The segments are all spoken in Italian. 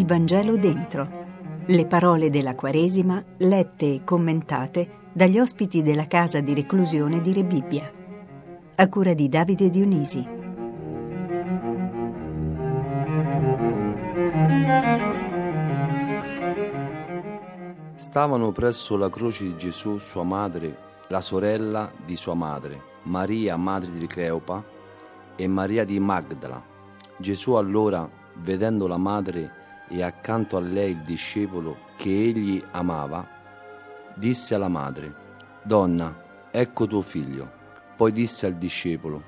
Vangelo dentro. Le parole della Quaresima lette e commentate dagli ospiti della casa di reclusione di Rebibbia. A cura di Davide Dionisi. Stavano presso la croce di Gesù sua madre, la sorella di sua madre, Maria, madre di Cleopa, e Maria di Magdala. Gesù allora, vedendo la madre e accanto a lei il discepolo che egli amava, disse alla madre, Donna, ecco tuo figlio. Poi disse al discepolo,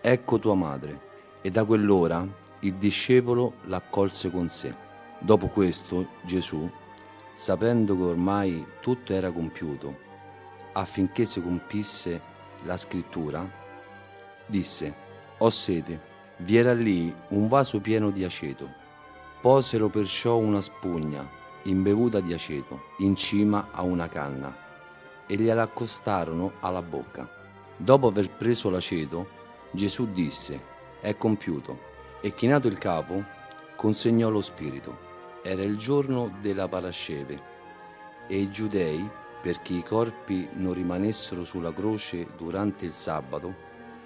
ecco tua madre. E da quell'ora il discepolo l'accolse con sé. Dopo questo Gesù, sapendo che ormai tutto era compiuto, affinché si compisse la scrittura, disse, ho sete. Vi era lì un vaso pieno di aceto. Posero perciò una spugna imbevuta di aceto in cima a una canna e gliela accostarono alla bocca. Dopo aver preso l'aceto, Gesù disse, è compiuto, e chinato il capo, consegnò lo spirito. Era il giorno della Parasceve e i giudei, perché i corpi non rimanessero sulla croce durante il sabato,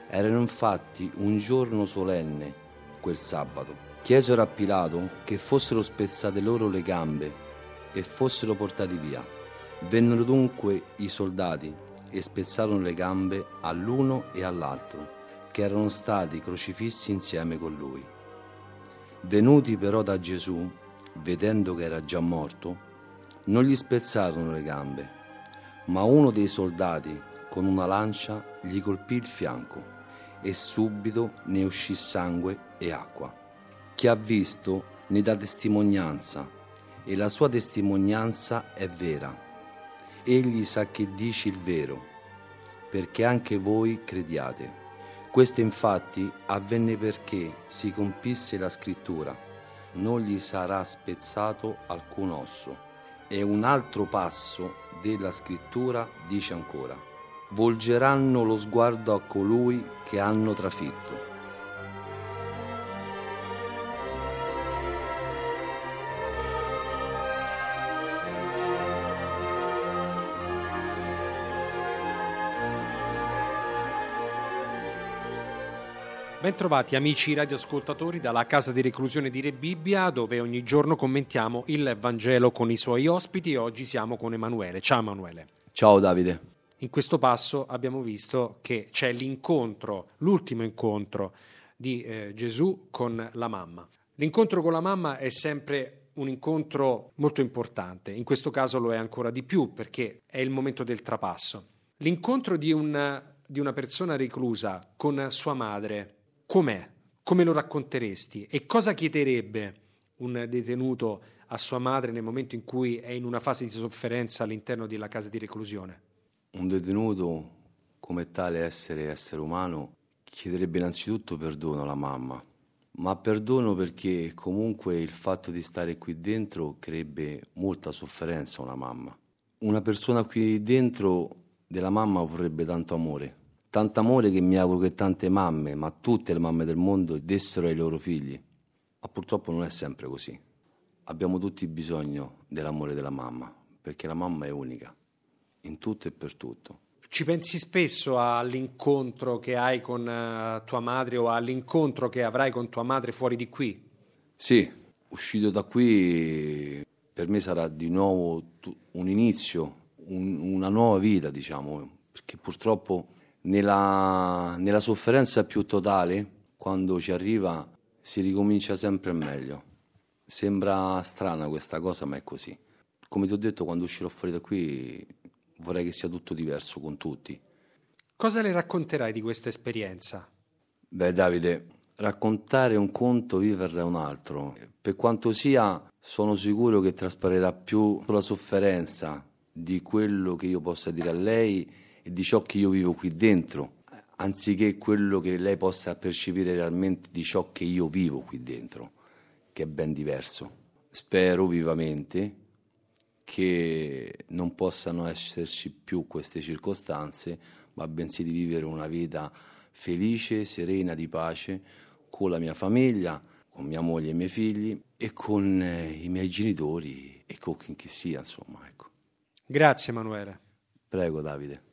erano infatti un giorno solenne quel sabato. Chiesero a Pilato che fossero spezzate loro le gambe e fossero portati via. Vennero dunque i soldati e spezzarono le gambe all'uno e all'altro, che erano stati crocifissi insieme con lui. Venuti però da Gesù, vedendo che era già morto, non gli spezzarono le gambe, ma uno dei soldati con una lancia gli colpì il fianco e subito ne uscì sangue e acqua. Chi ha visto ne dà testimonianza e la sua testimonianza è vera. Egli sa che dici il vero, perché anche voi crediate. Questo infatti avvenne perché si compisse la scrittura, non gli sarà spezzato alcun osso. E un altro passo della scrittura dice ancora volgeranno lo sguardo a colui che hanno trafitto. Bentrovati amici radioascoltatori dalla casa di reclusione di Re Bibbia dove ogni giorno commentiamo il Vangelo con i suoi ospiti oggi siamo con Emanuele. Ciao Emanuele. Ciao Davide. In questo passo abbiamo visto che c'è l'incontro, l'ultimo incontro di eh, Gesù con la mamma. L'incontro con la mamma è sempre un incontro molto importante, in questo caso lo è ancora di più perché è il momento del trapasso. L'incontro di, un, di una persona reclusa con sua madre, com'è? Come lo racconteresti? E cosa chiederebbe un detenuto a sua madre nel momento in cui è in una fase di sofferenza all'interno della casa di reclusione? Un detenuto, come tale essere essere umano, chiederebbe innanzitutto perdono alla mamma, ma perdono perché comunque il fatto di stare qui dentro creerebbe molta sofferenza a una mamma. Una persona qui dentro della mamma vorrebbe tanto amore, tanto amore che mi auguro che tante mamme, ma tutte le mamme del mondo, dessero ai loro figli. Ma purtroppo non è sempre così. Abbiamo tutti bisogno dell'amore della mamma, perché la mamma è unica in tutto e per tutto. Ci pensi spesso all'incontro che hai con uh, tua madre o all'incontro che avrai con tua madre fuori di qui? Sì, uscito da qui per me sarà di nuovo un inizio, un, una nuova vita, diciamo, perché purtroppo nella, nella sofferenza più totale, quando ci arriva, si ricomincia sempre meglio. Sembra strana questa cosa, ma è così. Come ti ho detto, quando uscirò fuori da qui vorrei che sia tutto diverso con tutti. Cosa le racconterai di questa esperienza? Beh, Davide, raccontare un conto, viverla è un altro. Per quanto sia, sono sicuro che trasparirà più la sofferenza di quello che io possa dire a lei e di ciò che io vivo qui dentro, anziché quello che lei possa percepire realmente di ciò che io vivo qui dentro, che è ben diverso. Spero vivamente che non possano esserci più queste circostanze, ma bensì di vivere una vita felice, serena, di pace con la mia famiglia, con mia moglie e i miei figli e con eh, i miei genitori e con chi sia, insomma. Ecco. Grazie Emanuele. Prego Davide.